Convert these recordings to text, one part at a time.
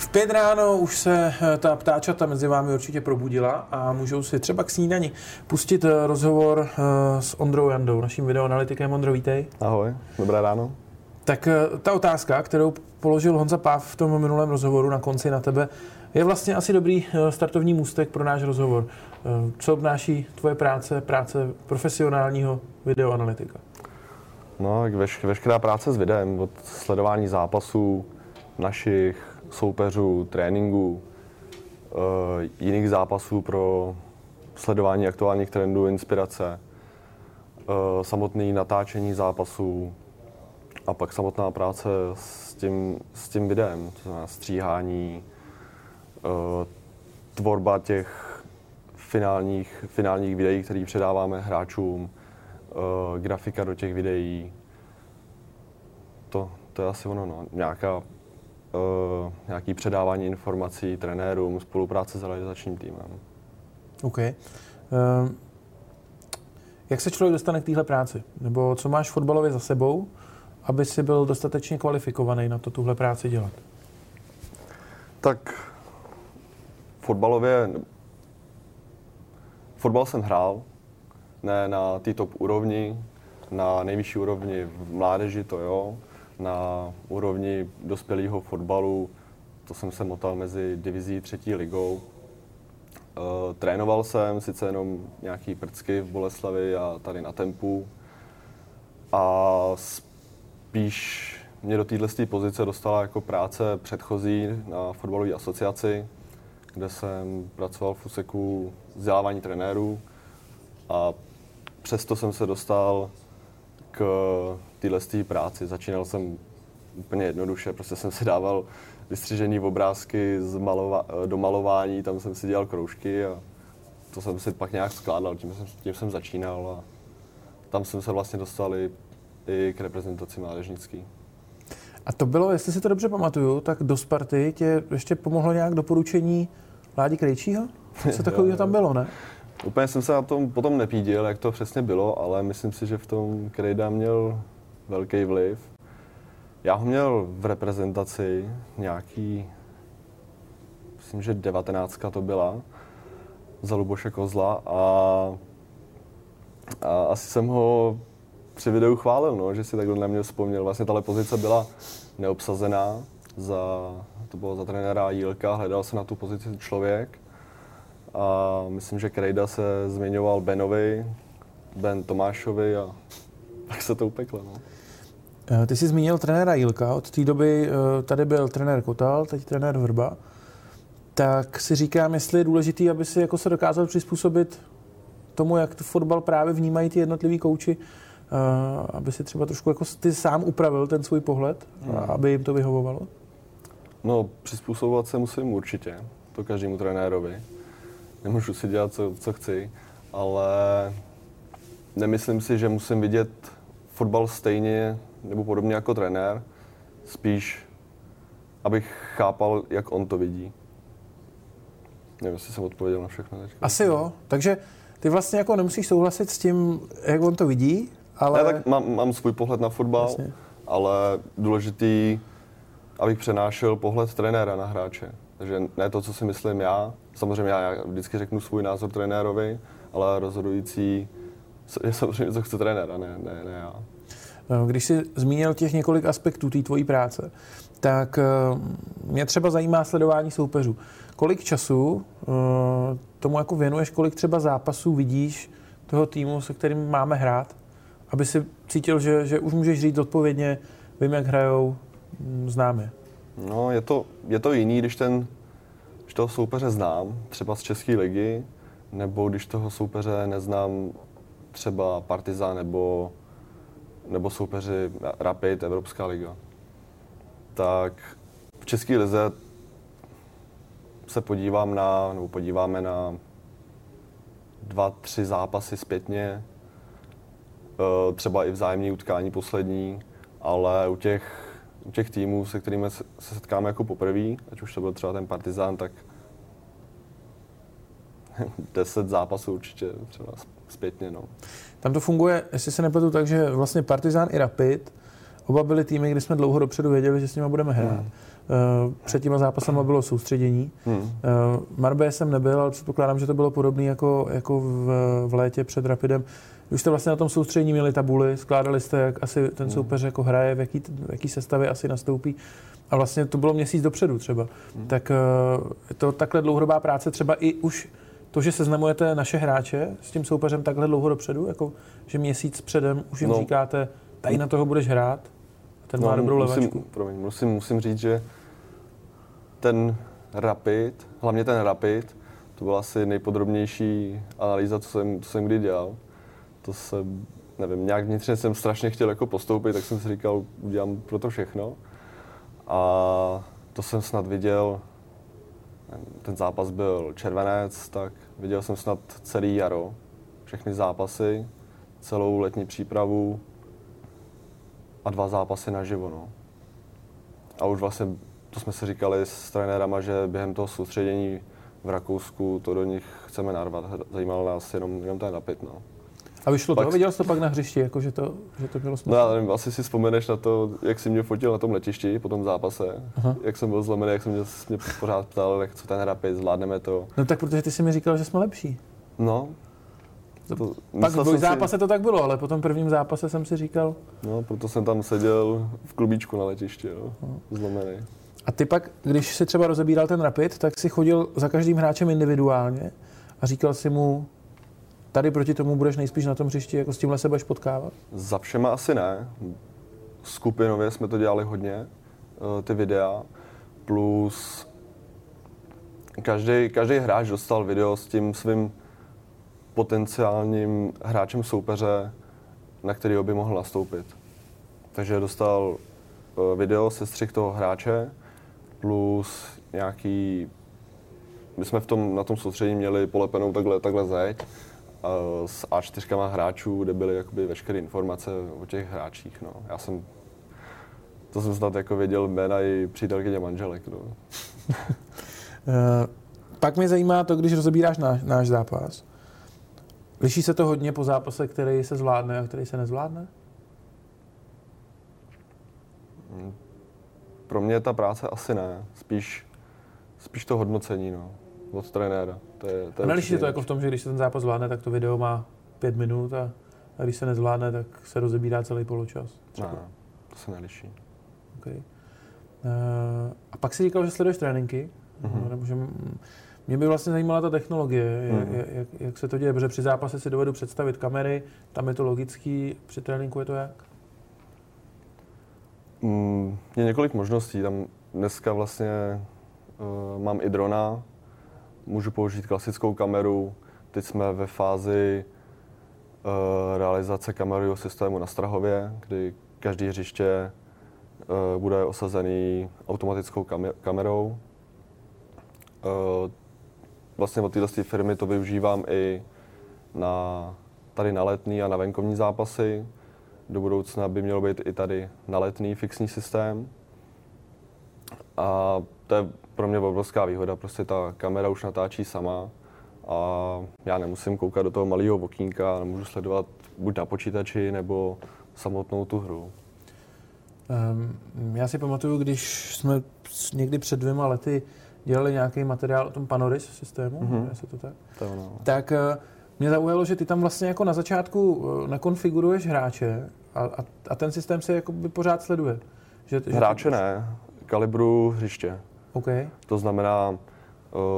V pět ráno už se eh, ta ptáčata mezi vámi určitě probudila a můžou si třeba k snídani pustit eh, rozhovor eh, s Ondrou Jandou, naším videoanalytikem. Ondro, vítej. Ahoj, dobré ráno. Tak ta otázka, kterou položil Honza Páv v tom minulém rozhovoru na konci na tebe, je vlastně asi dobrý startovní můstek pro náš rozhovor. Co obnáší tvoje práce, práce profesionálního videoanalytika? No, veš, veškerá práce s videem, od sledování zápasů našich, soupeřů, tréninků, eh, jiných zápasů pro sledování aktuálních trendů, inspirace, eh, samotné natáčení zápasů a pak samotná práce s tím, s tím videem, to znamená stříhání, eh, tvorba těch finálních, finálních videí, které předáváme hráčům, grafika do těch videí. To, to je asi ono, no. Nějaká uh, nějaký předávání informací trenérům, spolupráce s realizačním týmem. OK. Uh, jak se člověk dostane k téhle práci? Nebo co máš fotbalově za sebou, aby si byl dostatečně kvalifikovaný na to tuhle práci dělat? Tak fotbalově, fotbal jsem hrál, ne na té top úrovni, na nejvyšší úrovni v mládeži to jo, na úrovni dospělého fotbalu, to jsem se motal mezi divizí třetí ligou. Uh, trénoval jsem sice jenom nějaký prcky v Boleslavi a tady na Tempu. A spíš mě do téhle pozice dostala jako práce předchozí na fotbalové asociaci, kde jsem pracoval v úseku vzdělávání trenérů a přesto jsem se dostal k téhle práci. Začínal jsem úplně jednoduše, prostě jsem si dával vystřižený obrázky z malova, do malování, tam jsem si dělal kroužky a to jsem si pak nějak skládal, tím jsem, tím jsem začínal a tam jsem se vlastně dostal i, i k reprezentaci mládežnický. A to bylo, jestli si to dobře pamatuju, tak do Sparty tě ještě pomohlo nějak doporučení Ládi Krejčího? Co takového tam bylo, ne? Úplně jsem se na tom potom nepídil, jak to přesně bylo, ale myslím si, že v tom Krejda měl velký vliv. Já ho měl v reprezentaci nějaký, myslím, že devatenáctka to byla, za Luboše Kozla a, a asi jsem ho při videu chválil, no, že si takhle na mě vzpomněl. Vlastně tahle pozice byla neobsazená, za, to bylo za trenéra Jílka, hledal se na tu pozici člověk a myslím, že Krejda se zmiňoval Benovi, Ben Tomášovi a tak se to upeklo. No. Eh, ty jsi zmínil trenéra Jilka, od té doby eh, tady byl trenér Kotal, teď trenér Vrba. Tak si říkám, jestli je důležité, aby si jako se dokázal přizpůsobit tomu, jak to fotbal právě vnímají ty jednotliví kouči, eh, aby si třeba trošku jako ty sám upravil ten svůj pohled, hmm. aby jim to vyhovovalo? No, přizpůsobovat se musím určitě, to každému trenérovi nemůžu si dělat, co, co chci, ale nemyslím si, že musím vidět fotbal stejně nebo podobně jako trenér, spíš abych chápal, jak on to vidí. Nevím, jestli jsem odpověděl na všechno teď. Asi jo, takže ty vlastně jako nemusíš souhlasit s tím, jak on to vidí, ale... Já tak mám, mám svůj pohled na fotbal, Jasně. ale důležitý, abych přenášel pohled trenéra na hráče. Takže ne to, co si myslím já. Samozřejmě já vždycky řeknu svůj názor trenérovi, ale rozhodující je samozřejmě, co chce trenér, a ne, ne, ne já. No, když jsi zmínil těch několik aspektů té tvojí práce, tak eh, mě třeba zajímá sledování soupeřů. Kolik času eh, tomu jako věnuješ, kolik třeba zápasů vidíš toho týmu, se kterým máme hrát, aby si cítil, že, že už můžeš říct odpovědně, vím, jak hrajou, hm, znám. No, je to, je to jiný, když ten když toho soupeře znám, třeba z České ligy, nebo když toho soupeře neznám třeba Partizan nebo, nebo soupeři Rapid, Evropská liga. Tak v České lize se podívám na, nebo podíváme na dva, tři zápasy zpětně, e, třeba i vzájemné utkání poslední, ale u těch u těch týmů, se kterými se setkáme jako poprvé, ať už to byl třeba ten Partizán, tak 10 zápasů určitě třeba zpětně. No. Tam to funguje, jestli se nepletu, tak, že vlastně Partizán i Rapid, oba byly týmy, kde jsme dlouho dopředu věděli, že s nimi budeme hrát. Hmm. před těma zápasama bylo soustředění. Hmm. Marbé jsem nebyl, ale předpokládám, že to bylo podobné jako, jako v, v létě před Rapidem. Už jste vlastně na tom soustředění měli tabuly, skládali jste, jak asi ten hmm. soupeř jako hraje, v jaký, v jaký sestavě asi nastoupí. A vlastně to bylo měsíc dopředu třeba. Hmm. Tak je to takhle dlouhodobá práce třeba i už to, že seznamujete naše hráče s tím soupeřem takhle dlouho dopředu, jako že měsíc předem už jim no. říkáte, tady na toho budeš hrát, ten no, má dobrou musím, levačku. Promiň, musím, musím říct, že ten Rapid, hlavně ten Rapid, to byla asi nejpodrobnější analýza, co jsem, co jsem kdy dělal. To se, nevím, nějak vnitřně jsem strašně chtěl jako postoupit, tak jsem si říkal, udělám pro to všechno. A to jsem snad viděl, ten zápas byl červenec, tak viděl jsem snad celý jaro, všechny zápasy, celou letní přípravu a dva zápasy naživo. No. A už vlastně, to jsme si říkali s trenérama, že během toho soustředění v Rakousku to do nich chceme narvat. Zajímalo nás jenom, jenom ten napit. No. A vyšlo pak... to? Viděl jsi to pak na hřišti, jako že to, že to bylo smysl? No já nevím, asi si vzpomeneš na to, jak jsi mě fotil na tom letišti po tom zápase, Aha. jak jsem byl zlomený, jak jsem mě, mě pořád ptal, jak co ten rapid, zvládneme to. No tak protože ty jsi mi říkal, že jsme lepší. No. To, to, pak v zápase si... to tak bylo, ale po tom prvním zápase jsem si říkal... No, proto jsem tam seděl v klubíčku na letišti, jo, no. zlomený. A ty pak, když si třeba rozebíral ten rapid, tak si chodil za každým hráčem individuálně a říkal si mu, tady proti tomu budeš nejspíš na tom hřišti, jako s tímhle se budeš potkávat? Za všema asi ne. Skupinově jsme to dělali hodně, eh, ty videa, plus každý, každý hráč dostal video s tím svým potenciálním hráčem soupeře, na který by mohl nastoupit. Takže dostal eh, video se střih toho hráče plus nějaký... My jsme v tom, na tom soustředění měli polepenou takhle, takhle zeď s A4 hráčů, kde byly jakoby veškeré informace o těch hráčích. No. Já jsem, to jsem snad jako věděl jména i přítelkyně manželek. No. Eh, pak mě zajímá to, když rozebíráš náš, náš zápas. Liší se to hodně po zápase, který se zvládne a který se nezvládne? Hmm. Pro mě ta práce asi ne. Spíš, spíš to hodnocení no, od trenéra. To je, to je neliší to jako v tom, že když se ten zápas zvládne, tak to video má pět minut a, a když se nezvládne, tak se rozebírá celý poločas? Třeba. Ne, to se neliší. Okay. Uh, a pak si říkal, že sleduješ tréninky, uh-huh. nebo že mě by vlastně zajímala ta technologie, jak, jak, jak se to děje, protože při zápase si dovedu představit kamery, tam je to logický, při tréninku je to jak? Mm, je několik možností. Tam dneska vlastně uh, mám i drona, můžu použít klasickou kameru. Teď jsme ve fázi uh, realizace kamerového systému na Strahově, kdy každý hřiště uh, bude osazený automatickou kamerou. Uh, vlastně od této firmy to využívám i na, tady na letní a na venkovní zápasy. Do budoucna by mělo být i tady na letný fixní systém. A to je pro mě obrovská výhoda, prostě ta kamera už natáčí sama a já nemusím koukat do toho malého okýnka, a můžu sledovat buď na počítači nebo samotnou tu hru. Um, já si pamatuju, když jsme někdy před dvěma lety dělali nějaký materiál o tom Panoris systému, mm-hmm. se to tak, to ono. tak uh, mě zaujalo, že ty tam vlastně jako na začátku uh, nakonfiguruješ hráče a, a, a ten systém se jako by pořád sleduje. Že, hráče že ne, kalibru hřiště. Okay. To znamená, uh,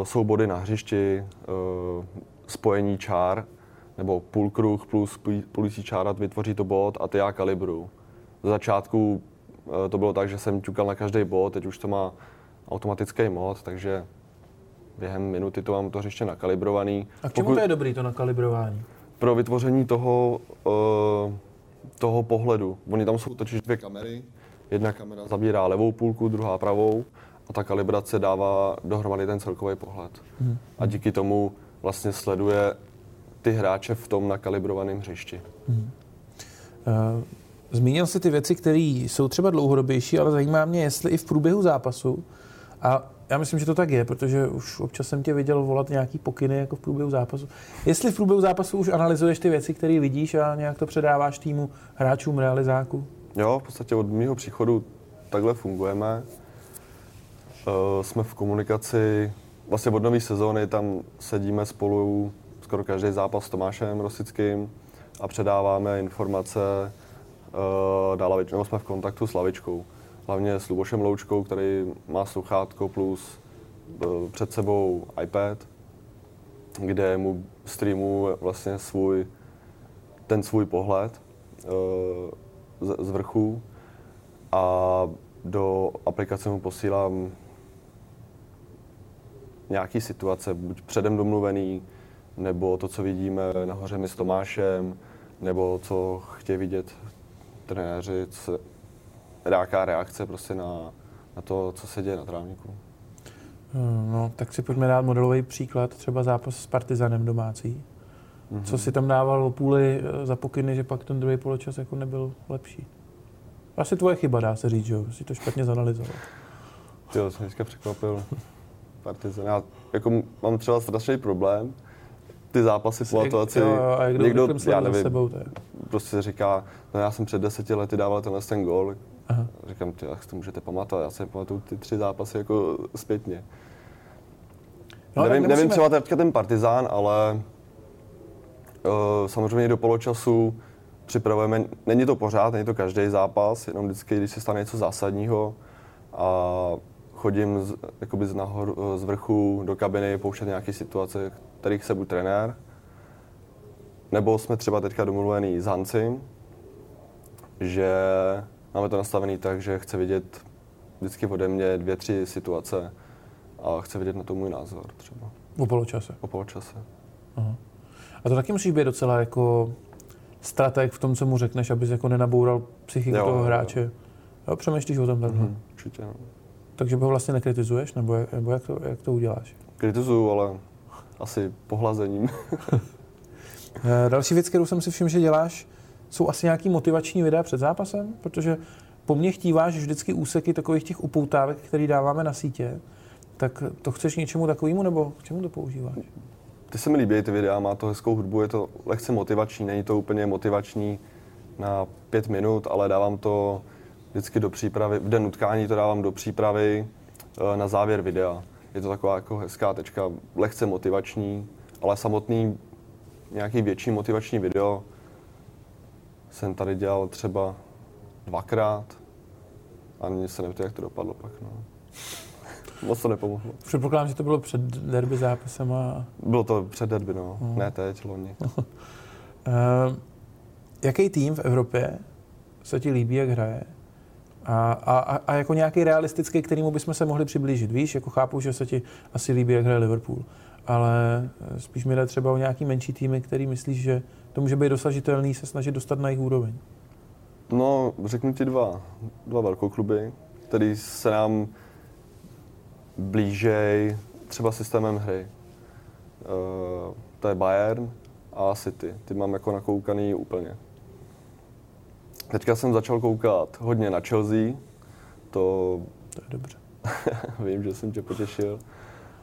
jsou body na hřišti, uh, spojení čár, nebo půl kruh plus půlící čára vytvoří to bod a ty já kalibru. Z začátku uh, to bylo tak, že jsem ťukal na každý bod, teď už to má automatický mod, takže během minuty to mám to hřiště nakalibrovaný. A k čemu Pokud... to je dobrý, to nakalibrování? Pro vytvoření toho, uh, toho pohledu. Oni tam jsou totiž dvě kamery. Jedna kamera zabírá levou půlku, druhá pravou a ta kalibrace dává dohromady ten celkový pohled. Hmm. A díky tomu vlastně sleduje ty hráče v tom nakalibrovaném hřišti. Hmm. Uh, zmínil jsi ty věci, které jsou třeba dlouhodobější, ale zajímá mě, jestli i v průběhu zápasu, a já myslím, že to tak je, protože už občas jsem tě viděl volat nějaký pokyny jako v průběhu zápasu. Jestli v průběhu zápasu už analyzuješ ty věci, které vidíš a nějak to předáváš týmu, hráčům, realizáku? Jo, v podstatě od mého příchodu takhle fungujeme. Uh, jsme v komunikaci, vlastně od nové sezóny tam sedíme spolu skoro každý zápas s Tomášem Rosickým a předáváme informace uh, dál, nebo jsme v kontaktu s Lavičkou. Hlavně s Lubošem Loučkou, který má sluchátko plus uh, před sebou iPad, kde mu streamuje vlastně svůj, ten svůj pohled z vrchu a do aplikace mu posílám nějaký situace, buď předem domluvený, nebo to, co vidíme nahoře my s Tomášem, nebo co chtějí vidět trenéři, co, nějaká reakce prostě na, na to, co se děje na trávníku. No, tak si pojďme dát modelový příklad, třeba zápas s Partizanem domácí. Mm-hmm. Co si tam dával o půli eh, za pokyny, že pak ten druhý poločas jako nebyl lepší? Asi tvoje chyba, dá se říct, že jo? Si to špatně zanalizoval. Jo, jsem dneska překvapil. Partizan. Já jako mám třeba strašný problém, ty zápasy atovaci. A jak někdo, já nevím, sebou, prostě říká, no já jsem před deseti lety dával tenhle ten gol. Aha. Říkám, ty, jak si to můžete pamatovat, já si pamatuju ty tři zápasy jako zpětně. No, nevím, nevím třeba teďka ten Partizán, ale uh, samozřejmě do poločasu připravujeme, není to pořád, není to každý zápas, jenom vždycky, když se stane něco zásadního a chodím z, jakoby z, nahor, z vrchu do kabiny pouštět nějaké situace, kterých se buď trenér, nebo jsme třeba teďka domluvený s Hancim, že máme to nastavený tak, že chce vidět vždycky ode mě dvě, tři situace a chce vidět na to můj názor třeba. O poločase? O poločase. Aha. A to taky musíš být docela jako strateg v tom, co mu řekneš, abys jako nenaboural psychiku jo, toho hráče. Jo. jo, přemýšlíš o tom takhle? Mm-hmm, určitě, no. Takže ho vlastně nekritizuješ, nebo, jak, nebo jak, to, jak to uděláš? Kritizuju, ale asi pohlazením. Eh, další věc, kterou jsem si všiml, že děláš, jsou asi nějaký motivační videa před zápasem, protože po mně chtíváš vždycky úseky takových těch upoutávek, které dáváme na sítě, tak to chceš něčemu takovému, nebo k čemu to používáš? Ty se mi líbí ty videa, má to hezkou hudbu, je to lehce motivační, není to úplně motivační na pět minut, ale dávám to vždycky do přípravy, v den utkání to dávám do přípravy eh, na závěr videa. Je to taková jako hezká tečka, lehce motivační, ale samotný nějaký větší motivační video jsem tady dělal třeba dvakrát a ani se nevíte, jak to dopadlo pak. No. Moc to nepomohlo. Předpokládám, že to bylo před derby zápasem a... Bylo to před derby, no. Uh-huh. Ne teď, loni. uh, jaký tým v Evropě se ti líbí, jak hraje? A, a, a jako nějaký realistický, kterýmu bychom se mohli přiblížit. Víš, jako chápu, že se ti asi líbí, jak hraje Liverpool, ale spíš mi jde třeba o nějaký menší týmy, který myslíš, že to může být dosažitelný se snažit dostat na jejich úroveň. No, řeknu ti dva, dva velkokluby, který se nám blížej třeba systémem hry. Uh, to je Bayern a City. Ty mám jako nakoukaný úplně. Teďka jsem začal koukat hodně na Chelsea. To... To je dobře. Vím, že jsem tě potěšil.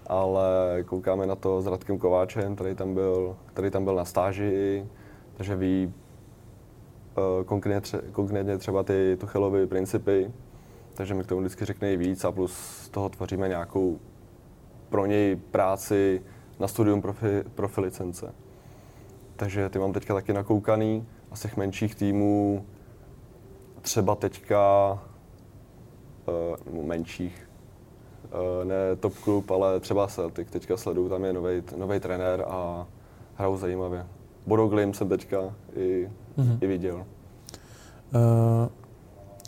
Ale koukáme na to s Radkem Kováčem, který tam byl, který tam byl na stáži, takže ví uh, konkrétně, tře- konkrétně třeba ty Tuchelovy principy, takže mi k tomu vždycky řekne víc a plus z toho tvoříme nějakou pro něj práci na studium profi, profi licence. Takže ty mám teďka taky nakoukaný a z těch menších týmů třeba teďka uh, menších, uh, ne top klub, ale třeba Celtic, teďka sleduju, tam je nový trenér a hrajou zajímavě. Bodo Glim jsem teďka i, mm-hmm. i viděl. Uh,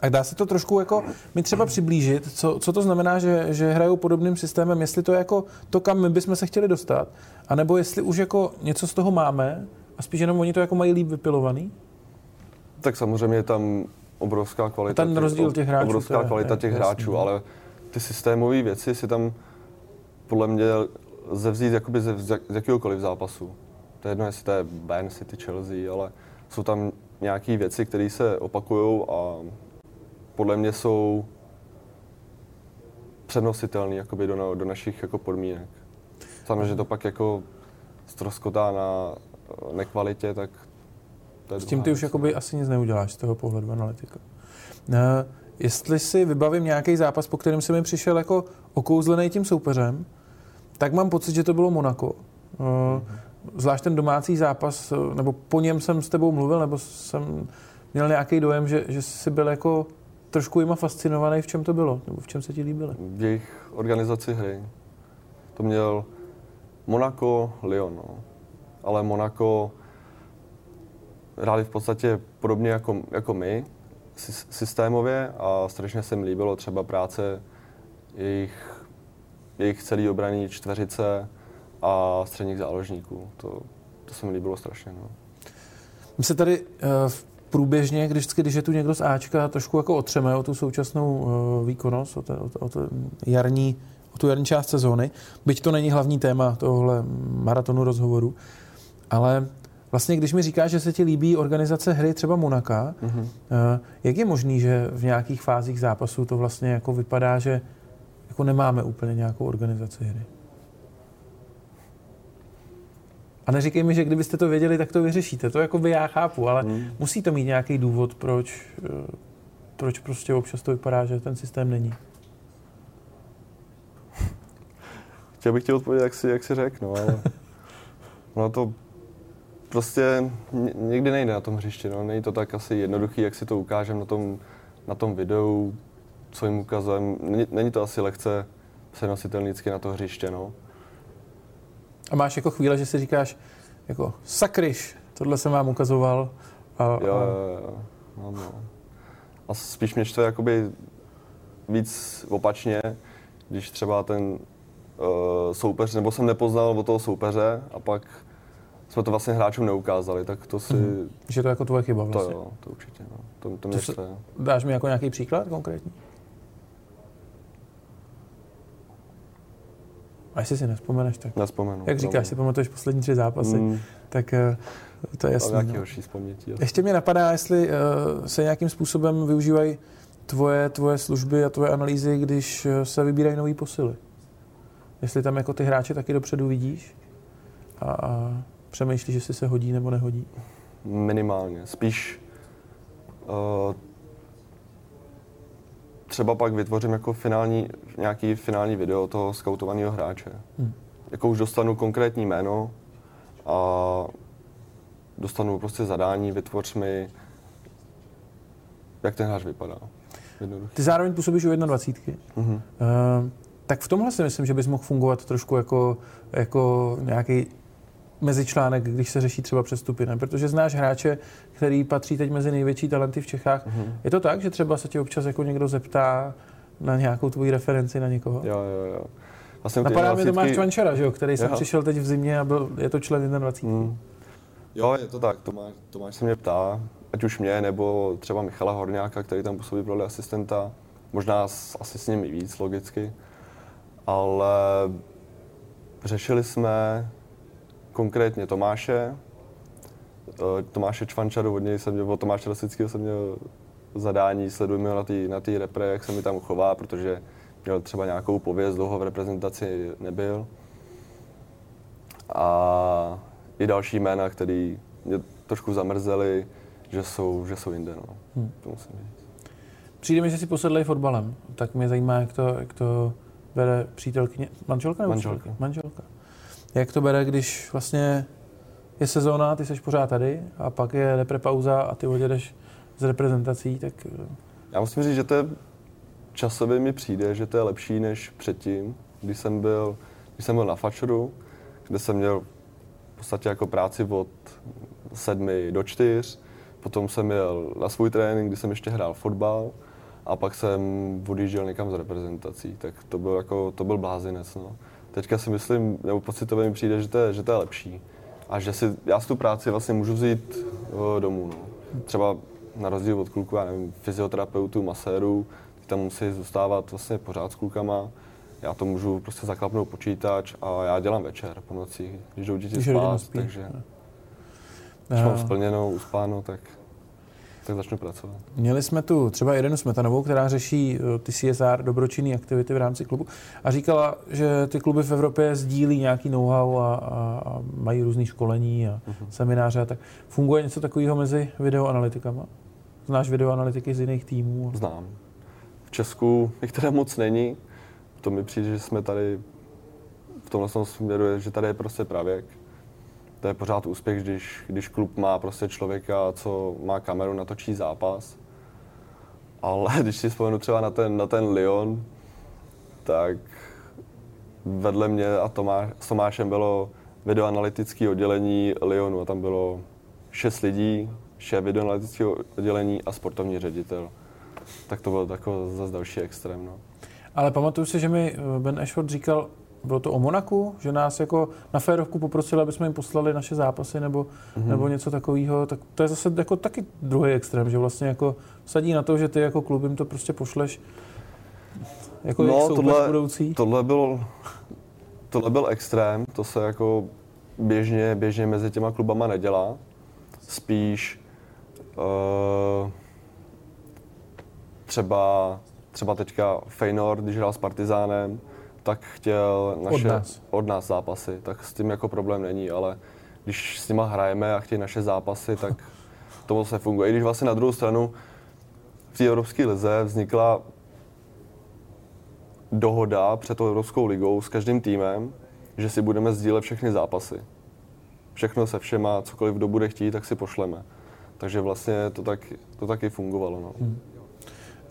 a dá se to trošku jako mi třeba přiblížit, co, co to znamená, že, že hrajou podobným systémem, jestli to je jako to, kam my bychom se chtěli dostat, anebo jestli už jako něco z toho máme a spíš jenom oni to jako mají líp vypilovaný? Tak samozřejmě je tam obrovská kvalita. Ten rozdíl těch hráčů. Obrovská kvalita těch hráčů, ale ty systémové věci si tam podle mě lze vzít jakoby ze, z jakýhokoliv zápasu. To je jedno, jestli to je Bayern City, Chelsea, ale jsou tam nějaké věci, které se opakují a podle mě jsou přenositelné jakoby do, do našich jako podmínek. Samozřejmě, že to pak jako stroskotá na nekvalitě, tak to S tím ty už jakoby asi nic neuděláš z toho pohledu analytika. Uh, jestli si vybavím nějaký zápas, po kterém jsem mi přišel jako okouzlený tím soupeřem, tak mám pocit, že to bylo Monako. Mm-hmm. Zvlášť ten domácí zápas, nebo po něm jsem s tebou mluvil, nebo jsem měl nějaký dojem, že, že jsi byl jako trošku jima fascinovaný, v čem to bylo, nebo v čem se ti líbily? V jejich organizaci hry. To měl Monaco, Lyon, no. ale Monaco hráli v podstatě podobně jako, jako my, systémově a strašně se mi líbilo třeba práce jejich, jejich celý obraný čtveřice a středních záložníků. To, to se mi líbilo strašně. No. My se tady uh, průběžně, když, když je tu někdo z Ačka, trošku jako otřeme o tu současnou uh, výkonnost, o, te, o, o, te jarní, o tu jarní část sezóny, byť to není hlavní téma tohle maratonu rozhovoru, ale Vlastně, když mi říkáš, že se ti líbí organizace hry třeba Monaka, mm-hmm. jak je možný, že v nějakých fázích zápasu to vlastně jako vypadá, že jako nemáme úplně nějakou organizaci hry? A neříkej mi, že kdybyste to věděli, tak to vyřešíte. To jako by já chápu, ale mm. musí to mít nějaký důvod, proč, eh, proč prostě občas to vypadá, že ten systém není. Chtěl bych ti odpovědět, jak si, jak si řekl, no, ale no to prostě někdy nejde na tom hřišti. No. Není to tak asi jednoduchý, jak si to ukážem na tom, na tom videu, co jim ukazujeme. Není, není to asi lehce přenositelný na to hřiště. No. A máš jako chvíle, že si říkáš, jako sakryš, tohle jsem vám ukazoval. A, a... Jo, jo, jo. No, no. A spíš mě štve jakoby víc opačně, když třeba ten uh, soupeř, nebo jsem nepoznal od toho soupeře a pak jsme to vlastně hráčům neukázali, tak to si... Mm. Že to jako tvoje chyba vlastně. To jo, to určitě. No. To, to, mě to se, dáš mi jako nějaký příklad konkrétní? A jestli si nespomeneš, tak... Nespomenu. Jak říkáš, si pamatuješ poslední tři zápasy, mm. tak uh, to je jasné. nějaký no. horší vzpomnětí. Ještě mě napadá, jestli uh, se nějakým způsobem využívají tvoje, tvoje služby a tvoje analýzy, když uh, se vybírají nový posily. Jestli tam jako ty hráče taky dopředu vidíš a, a přemýšlíš, jestli se hodí nebo nehodí? Minimálně. Spíš uh, třeba pak vytvořím jako finální, nějaký finální video toho skautovaného hráče. Hmm. Jako už dostanu konkrétní jméno a dostanu prostě zadání, vytvoř mi, jak ten hráč vypadá. Jednoduché. Ty zároveň působíš u 21. Mm-hmm. Uh, tak v tomhle si myslím, že bys mohl fungovat trošku jako, jako nějaký mezičlánek, když se řeší třeba přestupy, ne? Protože znáš hráče, který patří teď mezi největší talenty v Čechách. Mm-hmm. Je to tak, že třeba se tě občas jako někdo zeptá na nějakou tvoji referenci na někoho? Jo, jo, jo. Vlastně Napadá mě Tomáš Čvančara, že jo, který jsem přišel teď v zimě a byl, je to člen 21. Mm. Jo, je to tak. Tomáš, Tomáš se mě ptá, ať už mě, nebo třeba Michala Horňáka, který tam působí pro asistenta. Možná asi s nimi víc, logicky. Ale řešili jsme konkrétně Tomáše, eh, Tomáše Čvančaru, od něj jsem měl, od Tomáše Rosického jsem měl zadání, sledujeme ho na té na tý repre, jak se mi tam chová, protože měl třeba nějakou pověst, dlouho v reprezentaci nebyl. A i další jména, který mě trošku zamrzeli, že jsou, že jsou jinde. No. Hmm. To musím říct. Přijde mi, že si posedlej fotbalem, tak mě zajímá, jak to, jak to bere přítelkyně, manželka nebo manželka. manželka. Jak to bere, když vlastně je sezóna, ty jsi pořád tady a pak je repre pauza a ty odjedeš z reprezentací, tak... Eh, Já musím říct, že to je, časově mi přijde, že to je lepší než předtím, když jsem byl, když jsem byl na Fačoru, kde jsem měl v podstatě jako práci od sedmi do čtyř, potom jsem jel na svůj trénink, kdy jsem ještě hrál fotbal a pak jsem odjížděl někam z reprezentací, tak to byl, jako, to byl blázinec. No teďka si myslím, nebo pocitově mi přijde, že to je, že to je lepší. A že si, já si tu práci vlastně můžu vzít uh, domů. No. Třeba na rozdíl od kluků, já nevím, fyzioterapeutů, masérů, ty tam musí zůstávat vlastně pořád s klukama. Já to můžu prostě zaklapnout počítač a já dělám večer po noci, když jdou děti spát, takže když mám splněnou, uspáno, tak tak začnu pracovat. Měli jsme tu třeba Irenu Smetanovou, která řeší eh, ty CSR, dobročinné aktivity v rámci klubu a říkala, že ty kluby v Evropě sdílí nějaký know-how a, a, a mají různé školení a uh-huh. semináře a tak. Funguje něco takového mezi videoanalytikama? Znáš videoanalytiky z jiných týmů? Znám. v Česku jich teda moc není. To mi přijde, že jsme tady v tomhle směru, že tady je prostě pravěk. To je pořád úspěch, když, když klub má prostě člověka, co má kameru, natočí zápas. Ale když si vzpomenu třeba na ten, na ten Lyon, tak vedle mě a Tomáš, s Tomášem bylo videoanalytické oddělení Lyonu a tam bylo šest lidí, šéf videoanalytického oddělení a sportovní ředitel. Tak to bylo takový zase další extrém. No. Ale pamatuju si, že mi eh, Ben Ashford říkal, bylo to o Monaku, že nás jako na férovku poprosili, aby jsme jim poslali naše zápasy nebo, mm-hmm. nebo něco takového, tak to je zase jako taky druhý extrém, že vlastně jako sadí na to, že ty jako klub jim to prostě pošleš jako no, tohle, budoucí. Tohle byl, tohle byl extrém, to se jako běžně, běžně mezi těma klubama nedělá. Spíš uh, třeba, třeba teďka Feynor, když hrál s Partizánem, tak chtěl naše, od nás. od nás zápasy, tak s tím jako problém není, ale když s nima hrajeme a chtějí naše zápasy, tak to moc nefunguje. I když vlastně na druhou stranu v té Evropské lize vznikla dohoda před tou Evropskou ligou s každým týmem, že si budeme sdílet všechny zápasy. Všechno se všema, cokoliv kdo bude chtít, tak si pošleme. Takže vlastně to, tak, to taky fungovalo. No. Hmm.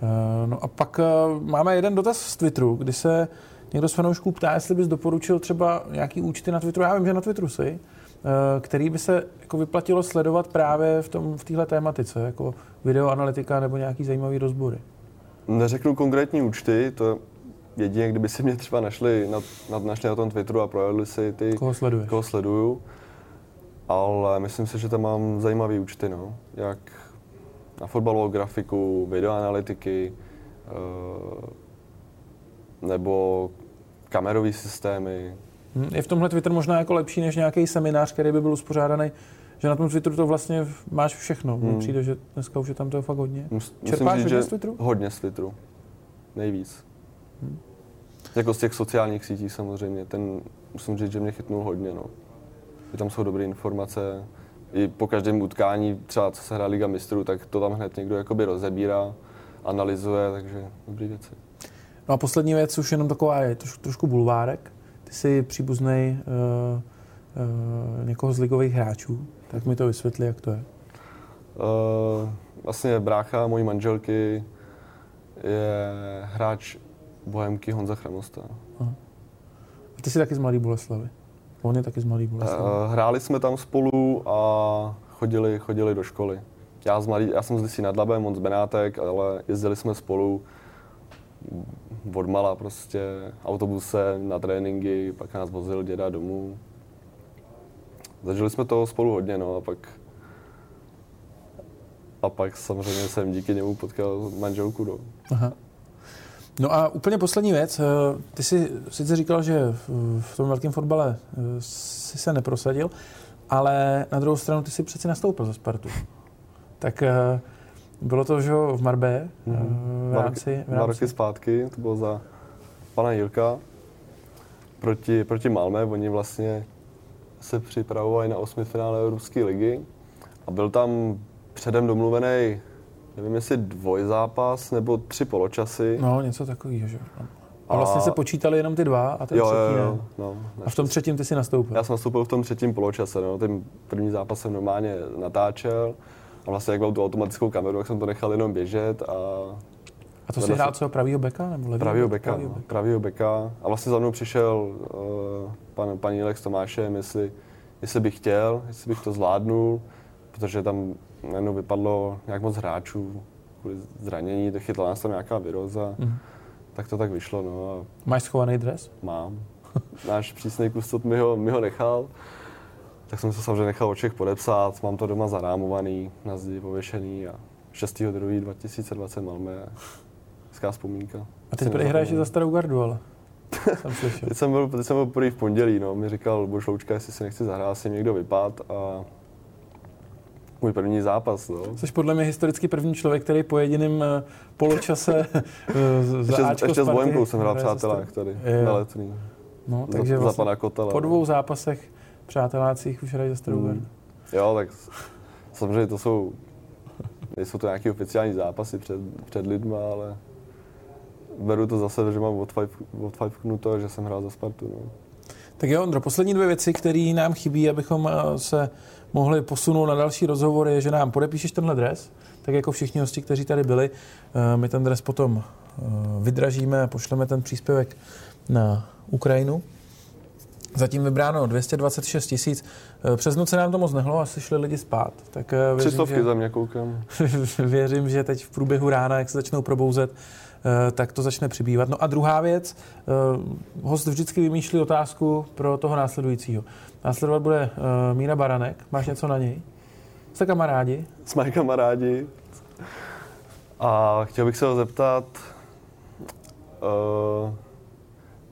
Uh, no a pak uh, máme jeden dotaz z Twitteru, kdy se někdo z fanoušků ptá, jestli bys doporučil třeba nějaký účty na Twitteru. Já vím, že na Twitteru si, uh, který by se jako vyplatilo sledovat právě v, tom, v téhle tématice, jako videoanalytika nebo nějaký zajímavý rozbory. Neřeknu konkrétní účty, to jedině, kdyby si mě třeba našli na, na, našli na tom Twitteru a projeli si ty, koho, sleduješ. koho sleduju. Ale myslím si, že tam mám zajímavý účty, no. Jak na fotbalovou grafiku, videoanalytiky, uh, nebo kamerové systémy. Je v tomhle Twitter možná jako lepší než nějaký seminář, který by byl uspořádaný, že na tom Twitteru to vlastně máš všechno. Hmm. Přijde, že dneska už je tam to fakt hodně. Musím Čerpáš říct, hodně z Twitteru? Hodně z Twitteru. Nejvíc. Hmm. Jako z těch sociálních sítí samozřejmě. Ten, musím říct, že mě chytnul hodně. No. Že tam jsou dobré informace. I po každém utkání, třeba co se hraje Liga mistrů, tak to tam hned někdo jakoby rozebírá, analyzuje, takže dobré věci. No a poslední věc už jenom taková je troš, trošku bulvárek. Ty jsi příbuzný uh, uh, někoho z ligových hráčů, tak mi to vysvětli, jak to je. Uh, vlastně brácha mojí manželky je hráč Bohemky Honza Chramosta. Aha. A ty jsi taky z Mladý Boleslavy? On je taky z Mladý Boleslavy. Uh, hráli jsme tam spolu a chodili, chodili do školy. Já, z Mladý, já jsem z Lisí nad Labem, on z Benátek, ale jezdili jsme spolu odmala prostě autobuse na tréninky, pak nás vozil děda domů. Zažili jsme toho spolu hodně, no a pak a pak samozřejmě jsem díky němu potkal manželku. No. Aha. No a úplně poslední věc. Eh, ty jsi sice říkal, že v tom velkém fotbale eh, si se neprosadil, ale na druhou stranu ty jsi přeci nastoupil za Spartu. Tak eh, bylo to, že v Marbé mm-hmm. v rámci, v rámci... Dva roky zpátky, to bylo za pana Jirka proti, proti Malmé. Oni vlastně se připravovali na osmi finále Ruské ligy a byl tam předem domluvený, nevím jestli dvojzápas nebo tři poločasy. No, něco takového, že a vlastně se počítali jenom ty dva a ten jo, třetí jo, jo, ne. No, a v tom třetím ty si nastoupil? Já jsem nastoupil v tom třetím poločase. No. Ten první zápas jsem normálně natáčel a vlastně jak mám tu automatickou kameru, tak jsem to nechal jenom běžet a... A to si hrál co, pravýho beka nebo levýho? Pravýho beka, pravýho beka. pravýho beka. A vlastně za mnou přišel uh, pan, pan Jílek s Tomášem, jestli, jestli bych chtěl, jestli bych to zvládnul, protože tam najednou vypadlo nějak moc hráčů kvůli zranění, chytla nás tam nějaká viroza. Mm. Tak to tak vyšlo. No. A Máš schovaný dres? Mám. Náš přísný kustot mi ho, mi ho nechal. Tak jsem se samozřejmě nechal oček podepsat, mám to doma zarámovaný, na zdi pověšený a 6.2.2020 Malmé. Hezká vzpomínka. A ty prý hraješ za starou gardu, ale jsem slyšel. teď jsem byl, teď jsem byl první v pondělí, no. Mi říkal Bož Loučka, jestli si nechci zahrát, si někdo vypad a můj první zápas. No. Jsi podle mě historicky první člověk, který po jediném eh, poločase eh, za ještě, Ačko ještě s Vojmkou jsem hrál přátelák tady, na letný. No, takže za, vlastně za pana Kotela, po dvou zápasech přátelácích už hrají za starou hmm. Jo, tak samozřejmě to jsou, nejsou to nějaké oficiální zápasy před, před lidma, ale beru to zase, že mám odfajfknuto a že jsem hrál za Spartu. No. Tak jo, Ondro, poslední dvě věci, které nám chybí, abychom eh, se mohli posunout na další rozhovor, je, že nám podepíšeš tenhle dres, tak jako všichni hosti, kteří tady byli. Eh, my ten dres potom eh, vydražíme a pošleme ten příspěvek na Ukrajinu. Zatím vybráno 226 tisíc. Přes noc se nám to moc nehlo, asi šli lidi spát. Tak věřím, stovky že, za mě koukám. věřím, že teď v průběhu rána, jak se začnou probouzet, Eh, tak to začne přibývat. No a druhá věc, eh, host vždycky vymýšlí otázku pro toho následujícího. Následovat bude eh, Míra Baranek. Máš něco na něj? Jste kamarádi? Jsme kamarádi. A chtěl bych se ho zeptat,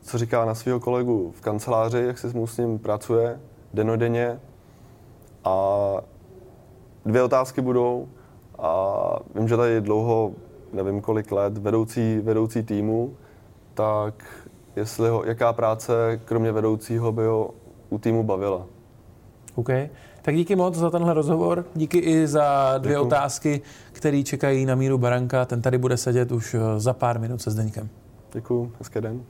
co říká na svého kolegu v kanceláři, jak se s ním pracuje denodenně. A dvě otázky budou. A vím, že tady dlouho nevím kolik let, vedoucí, vedoucí týmu, tak jestli ho, jaká práce, kromě vedoucího, by ho u týmu bavila. OK. Tak díky moc za tenhle rozhovor. Díky i za dvě Děkuji. otázky, které čekají na míru Baranka. Ten tady bude sedět už za pár minut se Zdeňkem. Děkuji. Hezký den.